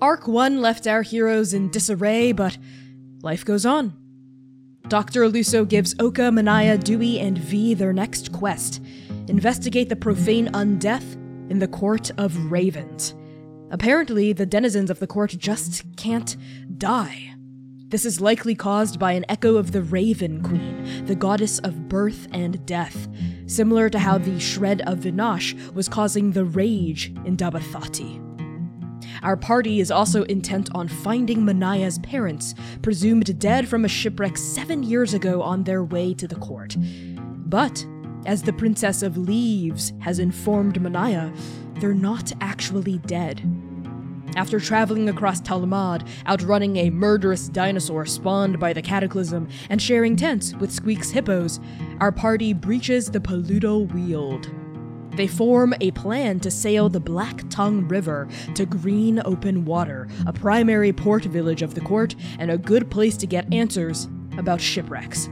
Arc 1 left our heroes in disarray, but life goes on. Dr. Aluso gives Oka, Manaya, Dewey, and V their next quest investigate the profane undeath in the Court of Ravens. Apparently, the denizens of the court just can't die. This is likely caused by an echo of the Raven Queen, the goddess of birth and death, similar to how the Shred of Vinash was causing the rage in Dabathati. Our party is also intent on finding Manaya's parents, presumed dead from a shipwreck seven years ago on their way to the court. But, as the Princess of Leaves has informed Manaya, they're not actually dead. After traveling across Talamad, outrunning a murderous dinosaur spawned by the Cataclysm, and sharing tents with Squeak's hippos, our party breaches the Paludo Weald. They form a plan to sail the Black Tongue River to Green Open Water, a primary port village of the court and a good place to get answers about shipwrecks.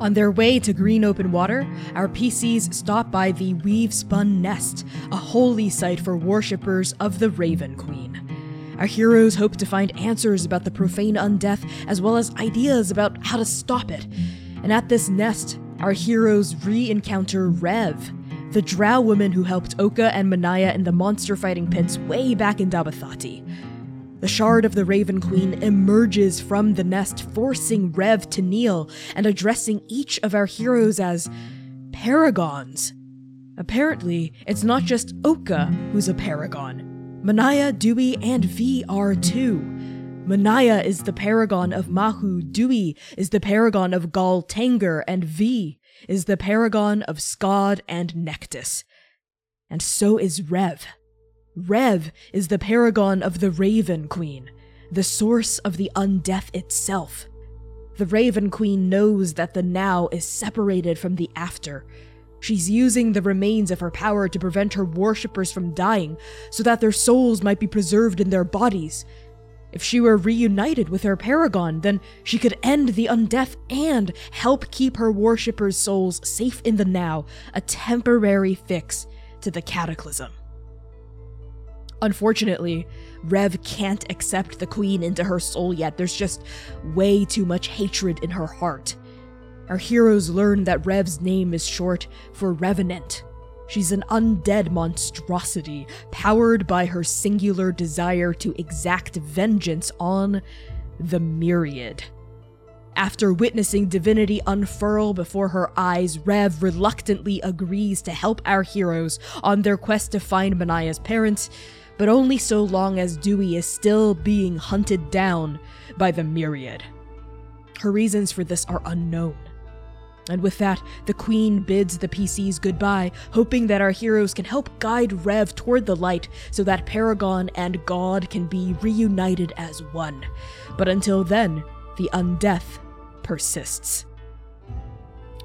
On their way to Green Open Water, our PCs stop by the Weave Spun Nest, a holy site for worshippers of the Raven Queen. Our heroes hope to find answers about the profane undeath as well as ideas about how to stop it. And at this nest, our heroes re encounter Rev, the drow woman who helped Oka and Manaya in the monster fighting pits way back in Dabathati. The shard of the Raven Queen emerges from the nest, forcing Rev to kneel and addressing each of our heroes as paragons. Apparently, it's not just Oka who's a paragon. Manaya, Dewey, and V are too. Manaya is the paragon of Mahu, Dewey is the paragon of Gal Tanger, and V is the paragon of Skad and Nectus. And so is Rev. Rev is the paragon of the Raven Queen, the source of the undeath itself. The Raven Queen knows that the now is separated from the after, She's using the remains of her power to prevent her worshippers from dying, so that their souls might be preserved in their bodies. If she were reunited with her paragon, then she could end the undeath and help keep her worshippers' souls safe in the now, a temporary fix to the cataclysm. Unfortunately, Rev can't accept the queen into her soul yet. There's just way too much hatred in her heart. Our heroes learn that Rev's name is short for Revenant. She's an undead monstrosity, powered by her singular desire to exact vengeance on the Myriad. After witnessing divinity unfurl before her eyes, Rev reluctantly agrees to help our heroes on their quest to find Manaya's parents, but only so long as Dewey is still being hunted down by the Myriad. Her reasons for this are unknown. And with that, the Queen bids the PCs goodbye, hoping that our heroes can help guide Rev toward the light so that Paragon and God can be reunited as one. But until then, the undeath persists.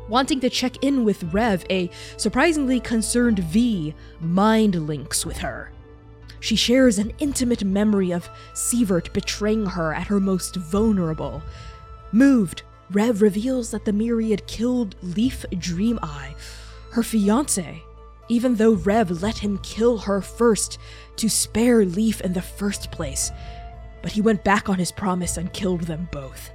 Wanting to check in with Rev, a surprisingly concerned V mind links with her. She shares an intimate memory of Sievert betraying her at her most vulnerable. Moved, Rev reveals that the Myriad killed Leaf Dream Eye, her fiance, even though Rev let him kill her first to spare Leaf in the first place. But he went back on his promise and killed them both.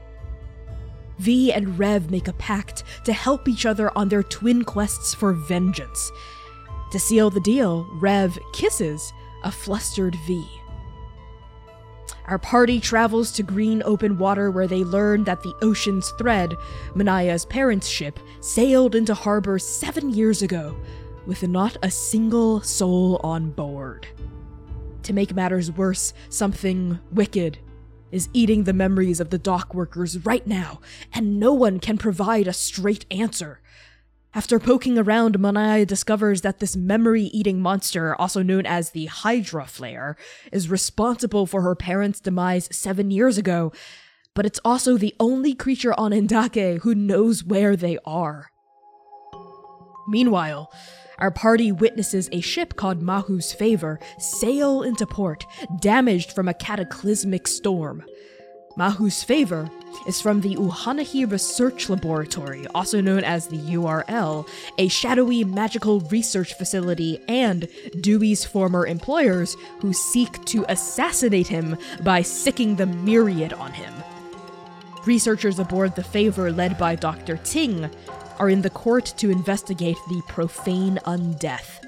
V and Rev make a pact to help each other on their twin quests for vengeance. To seal the deal, Rev kisses a flustered V. Our party travels to green open water where they learn that the Ocean's Thread, Manaya's parents' ship, sailed into harbor seven years ago, with not a single soul on board. To make matters worse, something wicked is eating the memories of the dock workers right now, and no one can provide a straight answer. After poking around, Manaya discovers that this memory eating monster, also known as the Hydra Flare, is responsible for her parents' demise seven years ago, but it's also the only creature on Indake who knows where they are. Meanwhile, our party witnesses a ship called Mahu's Favor sail into port, damaged from a cataclysmic storm. Mahu's favor is from the Uhanahi Research Laboratory, also known as the URL, a shadowy magical research facility, and Dewey's former employers who seek to assassinate him by sicking the myriad on him. Researchers aboard the Favor, led by Dr. Ting, are in the court to investigate the profane undeath.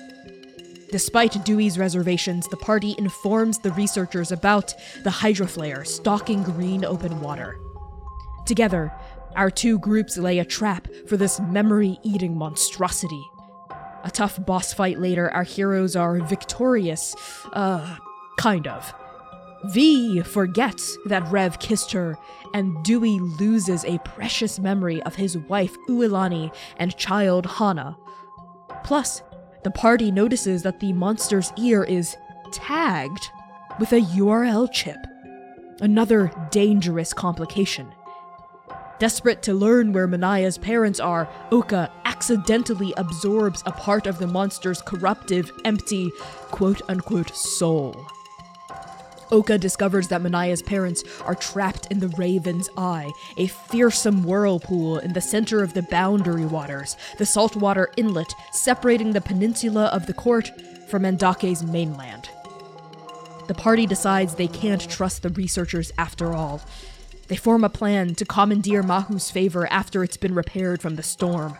Despite Dewey's reservations, the party informs the researchers about the hydroflare stalking green open water. Together, our two groups lay a trap for this memory eating monstrosity. A tough boss fight later, our heroes are victorious. Uh, kind of. V forgets that Rev kissed her, and Dewey loses a precious memory of his wife Uilani and child Hana. Plus, the party notices that the monster's ear is tagged with a URL chip. Another dangerous complication. Desperate to learn where Manaya's parents are, Oka accidentally absorbs a part of the monster's corruptive, empty, quote unquote soul. Oka discovers that Manaya's parents are trapped in the Raven's Eye, a fearsome whirlpool in the center of the boundary waters, the saltwater inlet separating the peninsula of the court from Andake's mainland. The party decides they can't trust the researchers after all, they form a plan to commandeer Mahu's favor after it's been repaired from the storm.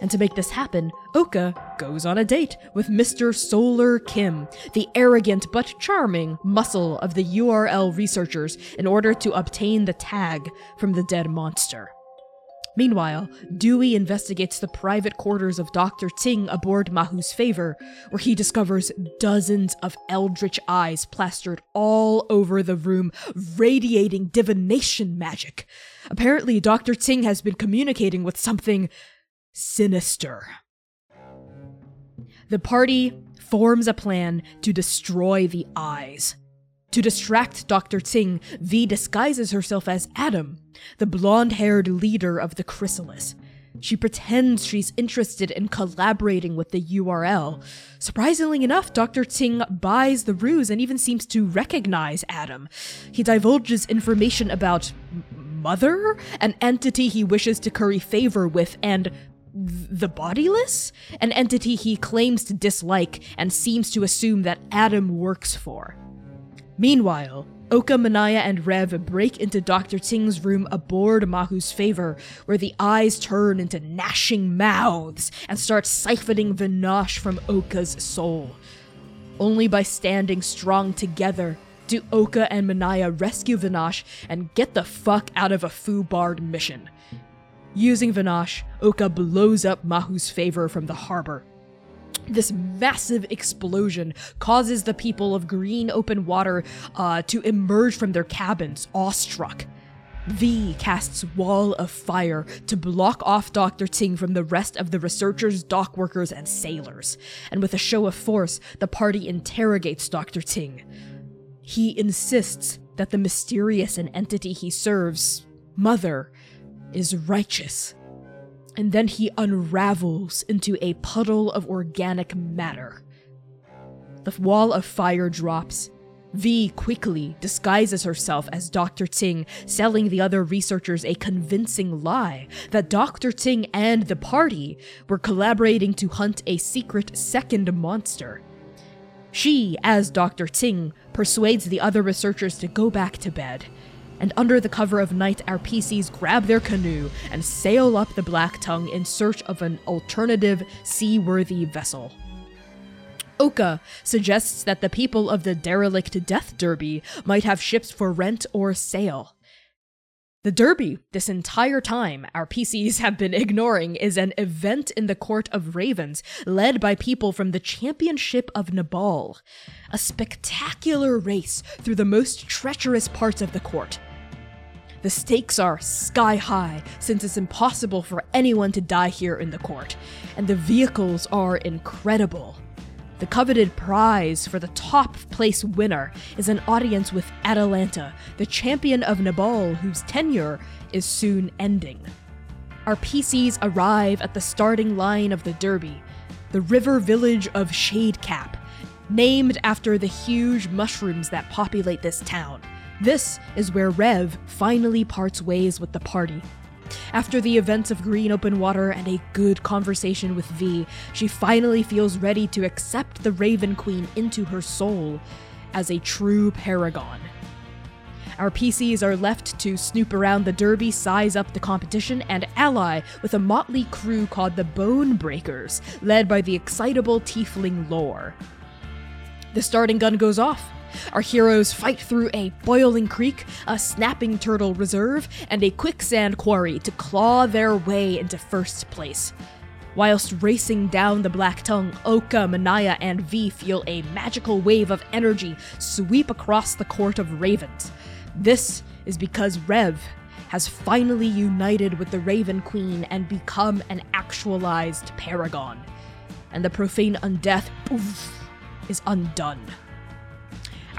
And to make this happen, Oka goes on a date with Mr. Solar Kim, the arrogant but charming muscle of the URL researchers, in order to obtain the tag from the dead monster. Meanwhile, Dewey investigates the private quarters of Dr. Ting aboard Mahu's favor, where he discovers dozens of eldritch eyes plastered all over the room, radiating divination magic. Apparently, Dr. Ting has been communicating with something sinister. The party forms a plan to destroy the eyes. To distract Dr. Ting, V disguises herself as Adam, the blonde haired leader of the Chrysalis. She pretends she's interested in collaborating with the URL. Surprisingly enough, Dr. Ting buys the ruse and even seems to recognize Adam. He divulges information about Mother, an entity he wishes to curry favor with, and the bodiless, an entity he claims to dislike and seems to assume that Adam works for. Meanwhile, Oka, Manaya, and Rev break into Dr. Ting's room aboard Mahu's favor, where the eyes turn into gnashing mouths and start siphoning Vinash from Oka's soul. Only by standing strong together do Oka and Manaya rescue Vinash and get the fuck out of a Foo-Barred mission. Using Vinash, Oka blows up Mahu's favor from the harbor, this massive explosion causes the people of Green Open Water uh, to emerge from their cabins, awestruck. V casts Wall of Fire to block off Dr. Ting from the rest of the researchers, dock workers, and sailors. And with a show of force, the party interrogates Dr. Ting. He insists that the mysterious entity he serves, Mother, is righteous and then he unravels into a puddle of organic matter. The wall of fire drops. V quickly disguises herself as Dr. Ting, selling the other researchers a convincing lie that Dr. Ting and the party were collaborating to hunt a secret second monster. She, as Dr. Ting, persuades the other researchers to go back to bed and under the cover of night, our PCs grab their canoe and sail up the Black Tongue in search of an alternative, seaworthy vessel. Oka suggests that the people of the derelict Death Derby might have ships for rent or sale. The Derby, this entire time, our PCs have been ignoring, is an event in the Court of Ravens, led by people from the Championship of Nabal. A spectacular race through the most treacherous parts of the court. The stakes are sky high, since it's impossible for anyone to die here in the court, and the vehicles are incredible. The coveted prize for the top place winner is an audience with Atalanta, the champion of Nabal, whose tenure is soon ending. Our PCs arrive at the starting line of the Derby, the river village of Shadecap, named after the huge mushrooms that populate this town. This is where Rev finally parts ways with the party. After the events of Green Open Water and a good conversation with V, she finally feels ready to accept the Raven Queen into her soul as a true paragon. Our PCs are left to snoop around the derby, size up the competition, and ally with a motley crew called the Bone Breakers, led by the excitable tiefling Lore. The starting gun goes off. Our heroes fight through a boiling creek, a snapping turtle reserve, and a quicksand quarry to claw their way into first place. Whilst racing down the Black Tongue, Oka, Manaya, and V feel a magical wave of energy sweep across the Court of Ravens. This is because Rev has finally united with the Raven Queen and become an actualized paragon. And the profane undeath is undone.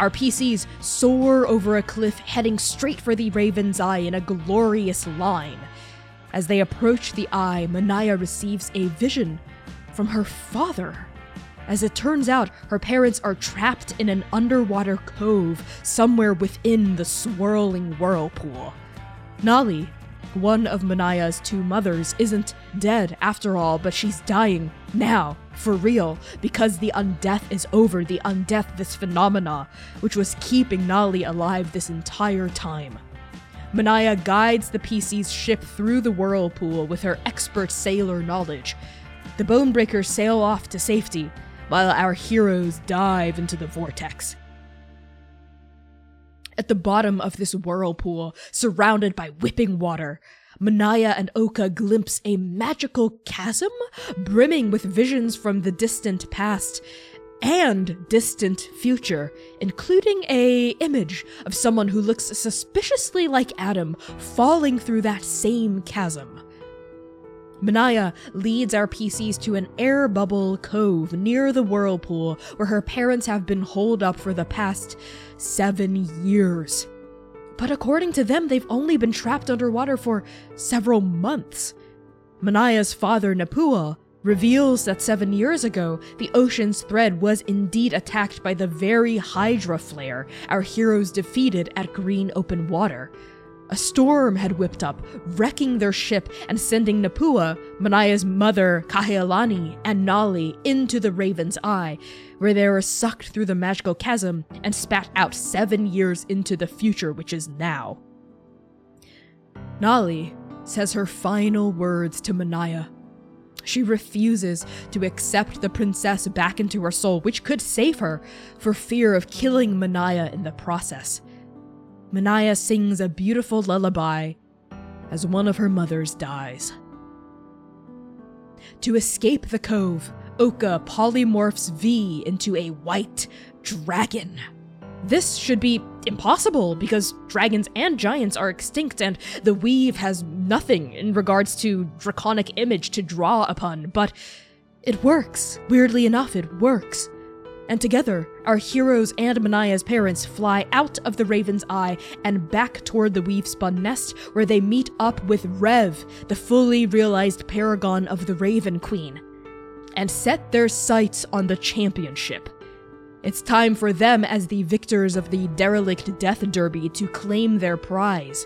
Our PCs soar over a cliff, heading straight for the Raven's Eye in a glorious line. As they approach the eye, Manaya receives a vision from her father. As it turns out, her parents are trapped in an underwater cove somewhere within the swirling whirlpool. Nali, one of Manaya's two mothers, isn't dead after all, but she's dying now, for real, because the undeath is over, the undeath, this phenomena, which was keeping Nali alive this entire time. Manaya guides the PC's ship through the whirlpool with her expert sailor knowledge. The Bonebreakers sail off to safety, while our heroes dive into the vortex. At the bottom of this whirlpool, surrounded by whipping water, Manaya and Oka glimpse a magical chasm brimming with visions from the distant past and distant future, including a image of someone who looks suspiciously like Adam falling through that same chasm. Manaya leads our PCs to an air bubble cove near the whirlpool where her parents have been holed up for the past seven years. But according to them, they've only been trapped underwater for several months. Manaya's father, Napua, reveals that seven years ago, the ocean's thread was indeed attacked by the very Hydra flare our heroes defeated at Green Open Water. A storm had whipped up, wrecking their ship and sending Napua, Manaya's mother, Kahealani, and Nali into the Raven's Eye, where they were sucked through the magical chasm and spat out seven years into the future, which is now. Nali says her final words to Manaya. She refuses to accept the princess back into her soul, which could save her, for fear of killing Manaya in the process. Manaya sings a beautiful lullaby as one of her mothers dies. To escape the cove, Oka polymorphs V into a white dragon. This should be impossible because dragons and giants are extinct and the weave has nothing in regards to draconic image to draw upon, but it works. Weirdly enough, it works and together, our heroes and Manaya's parents fly out of the Raven's Eye and back toward the Weave Spun Nest, where they meet up with Rev, the fully realized paragon of the Raven Queen, and set their sights on the championship. It's time for them, as the victors of the derelict Death Derby, to claim their prize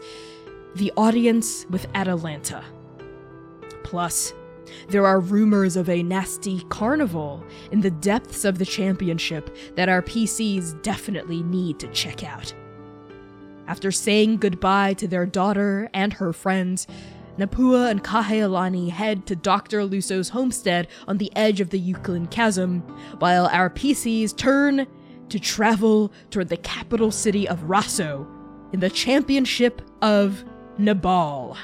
the audience with Atalanta. Plus, there are rumors of a nasty carnival in the depths of the championship that our PCs definitely need to check out. After saying goodbye to their daughter and her friends, Napua and Kahealani head to Dr. Luso's homestead on the edge of the Euclid Chasm, while our PCs turn to travel toward the capital city of Raso in the championship of Nabal.